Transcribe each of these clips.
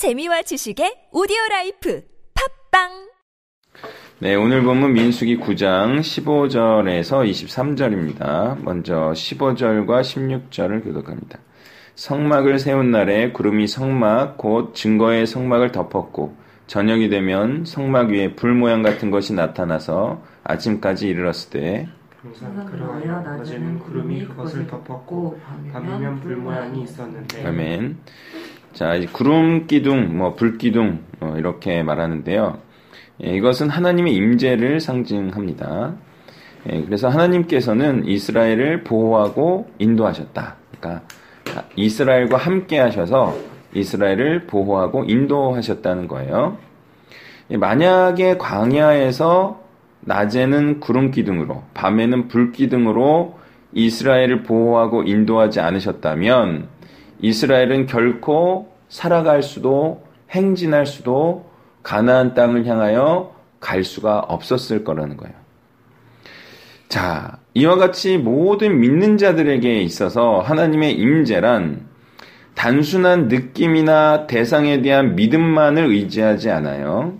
재미와 지식의 오디오 라이프 팟빵 네, 오늘 본문 민수기 9장 15절에서 23절입니다. 먼저 15절과 16절을 교독합니다. 성막을 세운 날에 구름이 성막 곧 증거의 성막을 덮었고 저녁이 되면 성막 위에 불 모양 같은 것이 나타나서 아침까지 이르렀을 때 그러하여 낮에는 구름이 그것을 덮었고 밤이면 불 모양이 있었는데 아멘. 자, 이 구름 기둥, 뭐 불 기둥 어, 이렇게 말하는데요. 예, 이것은 하나님의 임재를 상징합니다. 예, 그래서 하나님께서는 이스라엘을 보호하고 인도하셨다. 그러니까 이스라엘과 함께 하셔서 이스라엘을 보호하고 인도하셨다는 거예요. 예, 만약에 광야에서 낮에는 구름 기둥으로, 밤에는 불 기둥으로 이스라엘을 보호하고 인도하지 않으셨다면 이스라엘은 결코 살아갈 수도 행진할 수도 가나안 땅을 향하여 갈 수가 없었을 거라는 거예요. 자, 이와 같이 모든 믿는 자들에게 있어서 하나님의 임재란 단순한 느낌이나 대상에 대한 믿음만을 의지하지 않아요.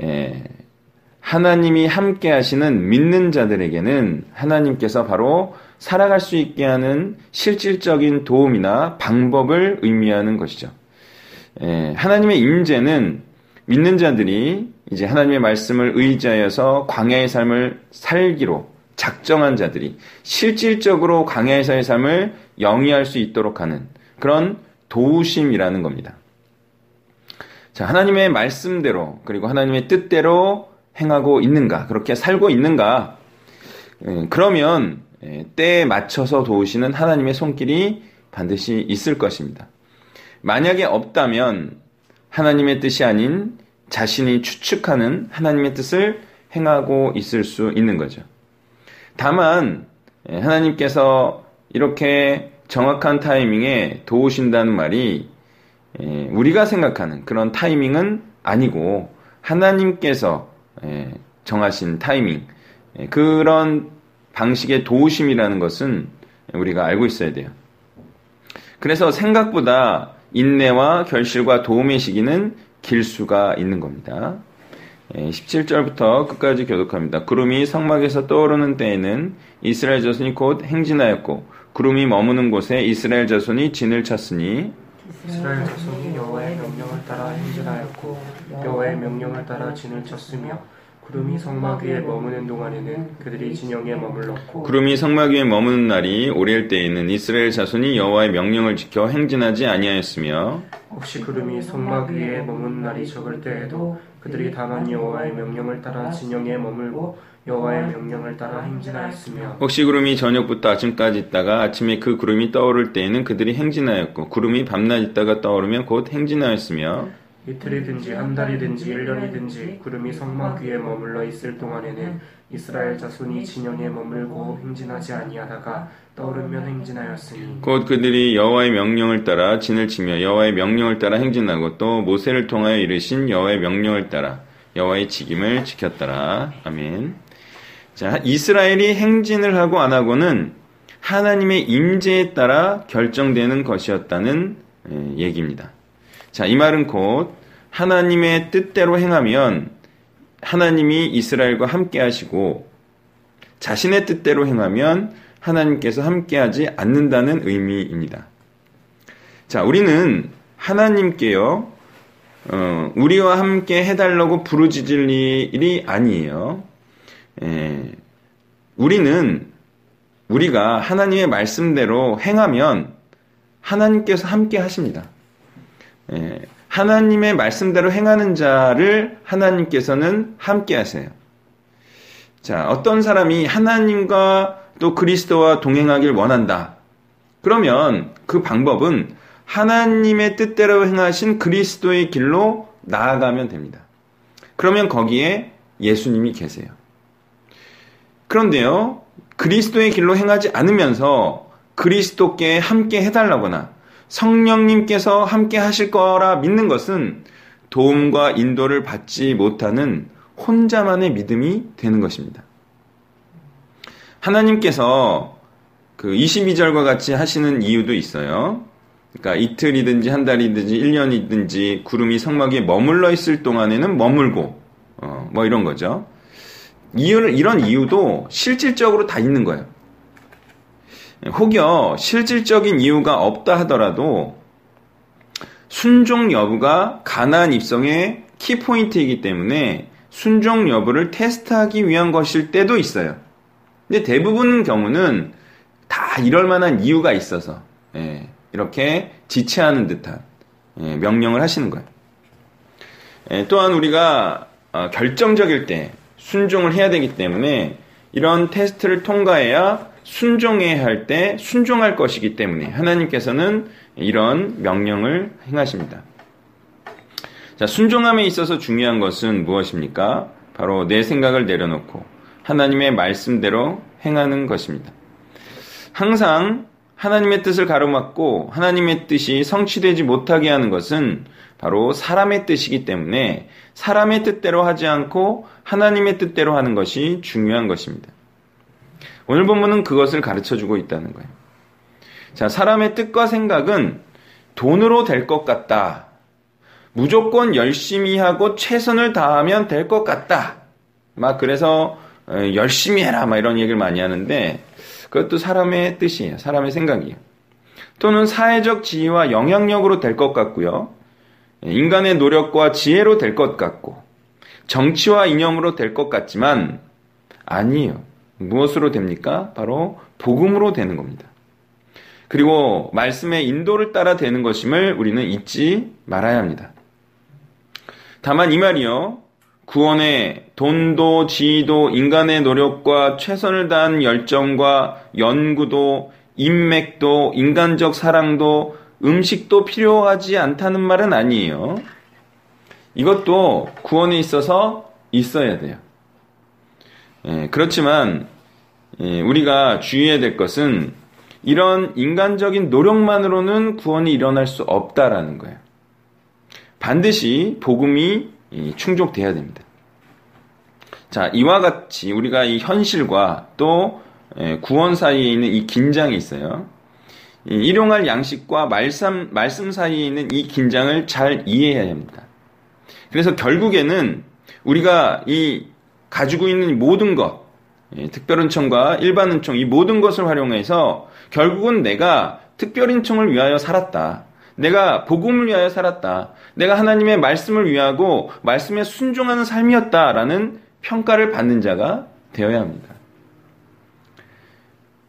에, 하나님이 함께 하시는 믿는 자들에게는 하나님께서 바로 살아갈 수 있게 하는 실질적인 도움이나 방법을 의미하는 것이죠. 에, 하나님의 임재는 믿는 자들이 이제 하나님의 말씀을 의지하여서 광야의 삶을 살기로 작정한 자들이 실질적으로 광야에서의 삶을 영위할 수 있도록 하는 그런 도우심이라는 겁니다. 자, 하나님의 말씀대로 그리고 하나님의 뜻대로 행하고 있는가, 그렇게 살고 있는가, 그러면 때에 맞춰서 도우시는 하나님의 손길이 반드시 있을 것입니다. 만약에 없다면 하나님의 뜻이 아닌 자신이 추측하는 하나님의 뜻을 행하고 있을 수 있는 거죠. 다만 하나님께서 이렇게 정확한 타이밍에 도우신다는 말이 우리가 생각하는 그런 타이밍은 아니고 하나님께서 정하신 타이밍 그런 방식의 도우심이라는 것은 우리가 알고 있어야 돼요. 그래서 생각보다 인내와 결실과 도움의 시기는 길 수가 있는 겁니다. 17절부터 끝까지 교독합니다. 구름이 성막에서 떠오르는 때에는 이스라엘 자손이 곧 행진하였고 구름이 머무는 곳에 이스라엘 자손이 진을 쳤으니 이스라엘 자손이 여호와의 명령을 따라 행진하였고 여호와의 명령을 따라 진을 쳤으며 구름이 성막 위에 머무는 동안에는 그들이 진영에 머물렀고 구름이 성막 위에 머무는 날이 오래일 때에는 이스라엘 자손이 여호와의 명령을 지켜 행진하지 아니하였으며 혹시 구름이 성막 위에 머무는 날이 적을 때에도 그들이 다만 여호와의 명령을 따라 진영에 머물고 여호와의 명령을 따라 행진하였으며 혹시 구름이 저녁부터 아침까지 있다가 아침에 그 구름이 떠오를 때에는 그들이 행진하였고 구름이 밤낮 있다가 떠오르면 곧 행진하였으며 이틀이든지 한 달이든지 일년이든지 구름이 성막 위에 머물러 있을 동안에는 이스라엘 자손이 진영에 머물고 행진하지 아니하다가 떠오르면 행진하였으니 곧 그들이 여호와의 명령을 따라 진을 치며 여호와의 명령을 따라 행진하고 또 모세를 통하여 이르신 여호와의 명령을 따라 여호와의 직임을 지켰더라. 아멘. 자, 이스라엘이 행진을 하고 안 하고는 하나님의 임재에 따라 결정되는 것이었다는 얘기입니다. 자, 이 말은 곧 하나님의 뜻대로 행하면 하나님이 이스라엘과 함께 하시고 자신의 뜻대로 행하면 하나님께서 함께 하지 않는다는 의미입니다. 자, 우리는 하나님께요, 어, 우리와 함께 해달라고 부르짖을 일이 아니에요. 에, 우리는 우리가 하나님의 말씀대로 행하면 하나님께서 함께 하십니다. 에, 하나님의 말씀대로 행하는 자를 하나님께서는 함께 하세요. 자, 어떤 사람이 하나님과 또 그리스도와 동행하길 원한다. 그러면 그 방법은 하나님의 뜻대로 행하신 그리스도의 길로 나아가면 됩니다. 그러면 거기에 예수님이 계세요. 그런데요, 그리스도의 길로 행하지 않으면서 그리스도께 함께 해달라거나 성령님께서 함께 하실 거라 믿는 것은 도움과 인도를 받지 못하는 혼자만의 믿음이 되는 것입니다. 하나님께서 그 22절과 같이 하시는 이유도 있어요. 그러니까 이틀이든지 한 달이든지 1년이든지 구름이 성막 위에 머물러 있을 동안에는 머물고 어, 뭐 이런 거죠. 이유는 이런 이유도 실질적으로 다 있는 거예요. 혹여 실질적인 이유가 없다 하더라도 순종 여부가 가나안 입성의 키포인트이기 때문에 순종 여부를 테스트하기 위한 것일 때도 있어요. 근데 대부분 경우는 다 이럴 만한 이유가 있어서 예, 이렇게 지체하는 듯한 예, 명령을 하시는 거예요. 예, 또한 우리가 어, 결정적일 때 순종을 해야 되기 때문에 이런 테스트를 통과해야 순종해야 할 때 순종할 것이기 때문에 하나님께서는 이런 명령을 행하십니다. 자, 순종함에 있어서 중요한 것은 무엇입니까? 바로 내 생각을 내려놓고 하나님의 말씀대로 행하는 것입니다. 항상 하나님의 뜻을 가로막고 하나님의 뜻이 성취되지 못하게 하는 것은 바로 사람의 뜻이기 때문에 사람의 뜻대로 하지 않고 하나님의 뜻대로 하는 것이 중요한 것입니다. 오늘 본문은 그것을 가르쳐 주고 있다는 거예요. 자, 사람의 뜻과 생각은 돈으로 될 것 같다. 무조건 열심히 하고 최선을 다하면 될 것 같다. 막 그래서 어, 열심히 해라. 막 이런 얘기를 많이 하는데 그것도 사람의 뜻이에요. 사람의 생각이에요. 또는 사회적 지위와 영향력으로 될 것 같고요. 인간의 노력과 지혜로 될 것 같고 정치와 이념으로 될 것 같지만 아니에요. 무엇으로 됩니까? 바로 복음으로 되는 겁니다. 그리고 말씀의 인도를 따라 되는 것임을 우리는 잊지 말아야 합니다. 다만 이 말이요. 구원에 돈도 지위도 인간의 노력과 최선을 다한 열정과 연구도 인맥도 인간적 사랑도 음식도 필요하지 않다는 말은 아니에요. 이것도 구원에 있어서 있어야 돼요. 예, 그렇지만 예, 우리가 주의해야 될 것은 이런 인간적인 노력만으로는 구원이 일어날 수 없다라는 거예요. 반드시 복음이 충족돼야 됩니다. 자, 이와 같이 우리가 이 현실과 또 예, 구원 사이에 있는 이 긴장이 있어요. 일용할 양식과 말씀, 말씀 사이에 있는 이 긴장을 잘 이해해야 합니다. 그래서 결국에는 우리가 이 가지고 있는 모든 것, 예, 특별은총과 일반은총 이 모든 것을 활용해서 결국은 내가 특별인총을 위하여 살았다. 내가 복음을 위하여 살았다. 내가 하나님의 말씀을 위하고 말씀에 순종하는 삶이었다라는 평가를 받는 자가 되어야 합니다.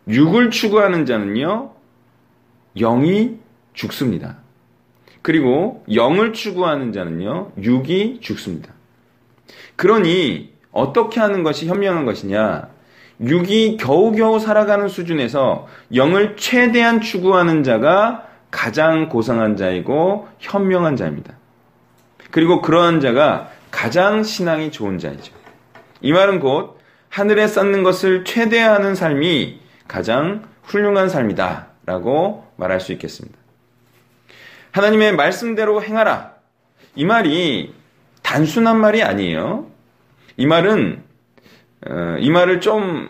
육을 추구하는 자는요, 영이 죽습니다. 그리고 영을 추구하는 자는요, 육이 죽습니다. 그러니 어떻게 하는 것이 현명한 것이냐? 육이 겨우겨우 살아가는 수준에서 영을 최대한 추구하는 자가 가장 고상한 자이고 현명한 자입니다. 그리고 그러한 자가 가장 신앙이 좋은 자이죠. 이 말은 곧 하늘에 쌓는 것을 최대화하는 삶이 가장 훌륭한 삶이다. 라고 말할 수 있겠습니다. 하나님의 말씀대로 행하라. 이 말이 단순한 말이 아니에요. 이 말은 어, 이 말을 좀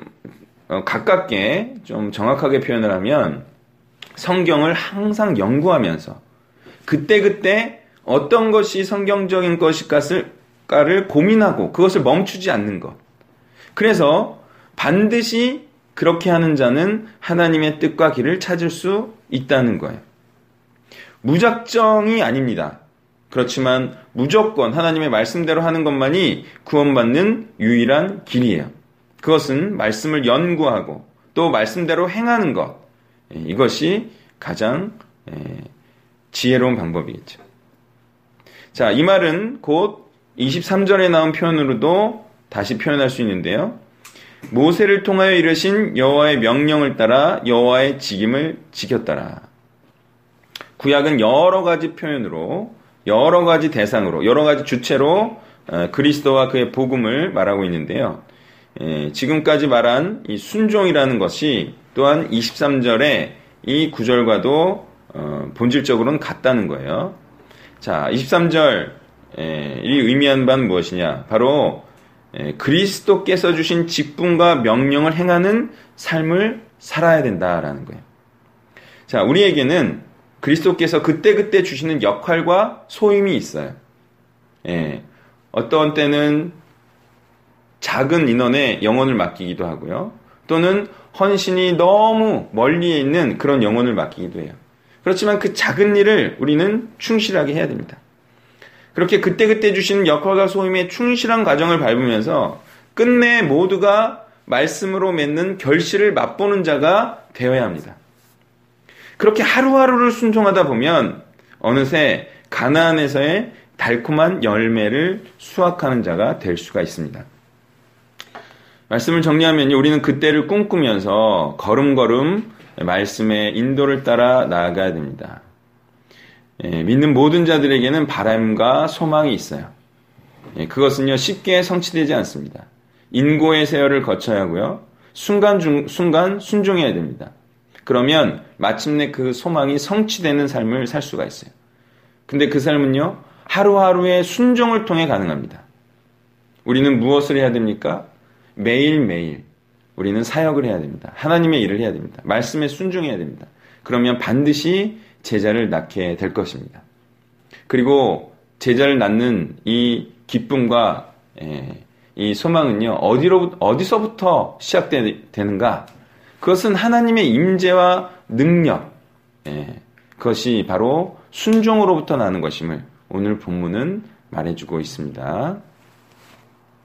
어, 가깝게 좀 정확하게 표현을 하면 성경을 항상 연구하면서 그때 그때 어떤 것이 성경적인 것일까를 고민하고 그것을 멈추지 않는 것. 그래서 반드시 그렇게 하는 자는 하나님의 뜻과 길을 찾을 수 있다는 거예요. 무작정이 아닙니다. 그렇지만 무조건 하나님의 말씀대로 하는 것만이 구원받는 유일한 길이에요. 그것은 말씀을 연구하고 또 말씀대로 행하는 것. 예, 이것이 가장 예, 지혜로운 방법이겠죠. 자, 이 말은 곧 23절에 나온 표현으로도 다시 표현할 수 있는데요. 모세를 통하여 이르신 여호와의 명령을 따라 여호와의 직임을 지켰더라. 구약은 여러 가지 표현으로 여러 가지 대상으로 여러 가지 주체로 어, 그리스도와 그의 복음을 말하고 있는데요. 예, 지금까지 말한 이 순종이라는 것이 또한 23절에 이 구절과도 어, 본질적으로는 같다는 거예요. 자, 23절 이 의미한 바는 무엇이냐? 바로 그리스도께서 주신 직분과 명령을 행하는 삶을 살아야 된다라는 거예요. 자, 우리에게는 그리스도께서 그때그때 주시는 역할과 소임이 있어요. 예. 어떤 때는 작은 인원의 영혼을 맡기기도 하고요. 또는 헌신이 너무 멀리에 있는 그런 영혼을 맡기기도 해요. 그렇지만 그 작은 일을 우리는 충실하게 해야 됩니다. 그렇게 그때그때 주시는 역할과 소임에 충실한 과정을 밟으면서 끝내 모두가 말씀으로 맺는 결실을 맛보는 자가 되어야 합니다. 그렇게 하루하루를 순종하다 보면 어느새 가나안에서의 달콤한 열매를 수확하는 자가 될 수가 있습니다. 말씀을 정리하면 우리는 그때를 꿈꾸면서 걸음걸음 말씀의 인도를 따라 나아가야 됩니다. 예, 믿는 모든 자들에게는 바람과 소망이 있어요. 예, 그것은요 쉽게 성취되지 않습니다. 인고의 세월을 거쳐야 하고요. 순간 중, 순간 순종해야 됩니다. 그러면 마침내 그 소망이 성취되는 삶을 살 수가 있어요. 근데 그 삶은요, 하루하루의 순종을 통해 가능합니다. 우리는 무엇을 해야 됩니까? 매일매일 우리는 사역을 해야 됩니다. 하나님의 일을 해야 됩니다. 말씀에 순종해야 됩니다. 그러면 반드시 제자를 낳게 될 것입니다. 그리고 제자를 낳는 이 기쁨과 예, 이 소망은요 어디로 어디서부터 시작되는가? 그것은 하나님의 임재와 능력, 예, 그것이 바로 순종으로부터 나는 것임을 오늘 본문은 말해주고 있습니다.